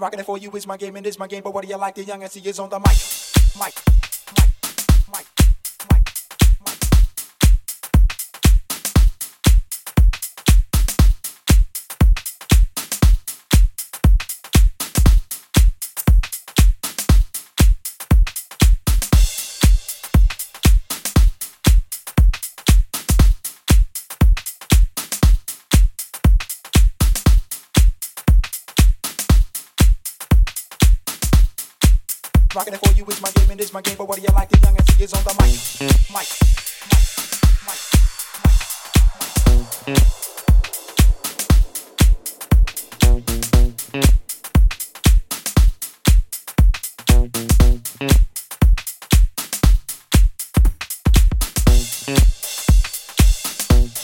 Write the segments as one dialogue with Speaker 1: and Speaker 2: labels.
Speaker 1: Rocking it for you is my game and is my game, but what do you like? The young and is on the mic. Mic. Rocking it for you is my game and it's my game, but what do you like? The young see is on the mic. Mic. Mic. Mic.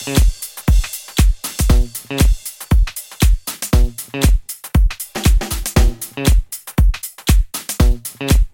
Speaker 1: Mic.
Speaker 2: Thank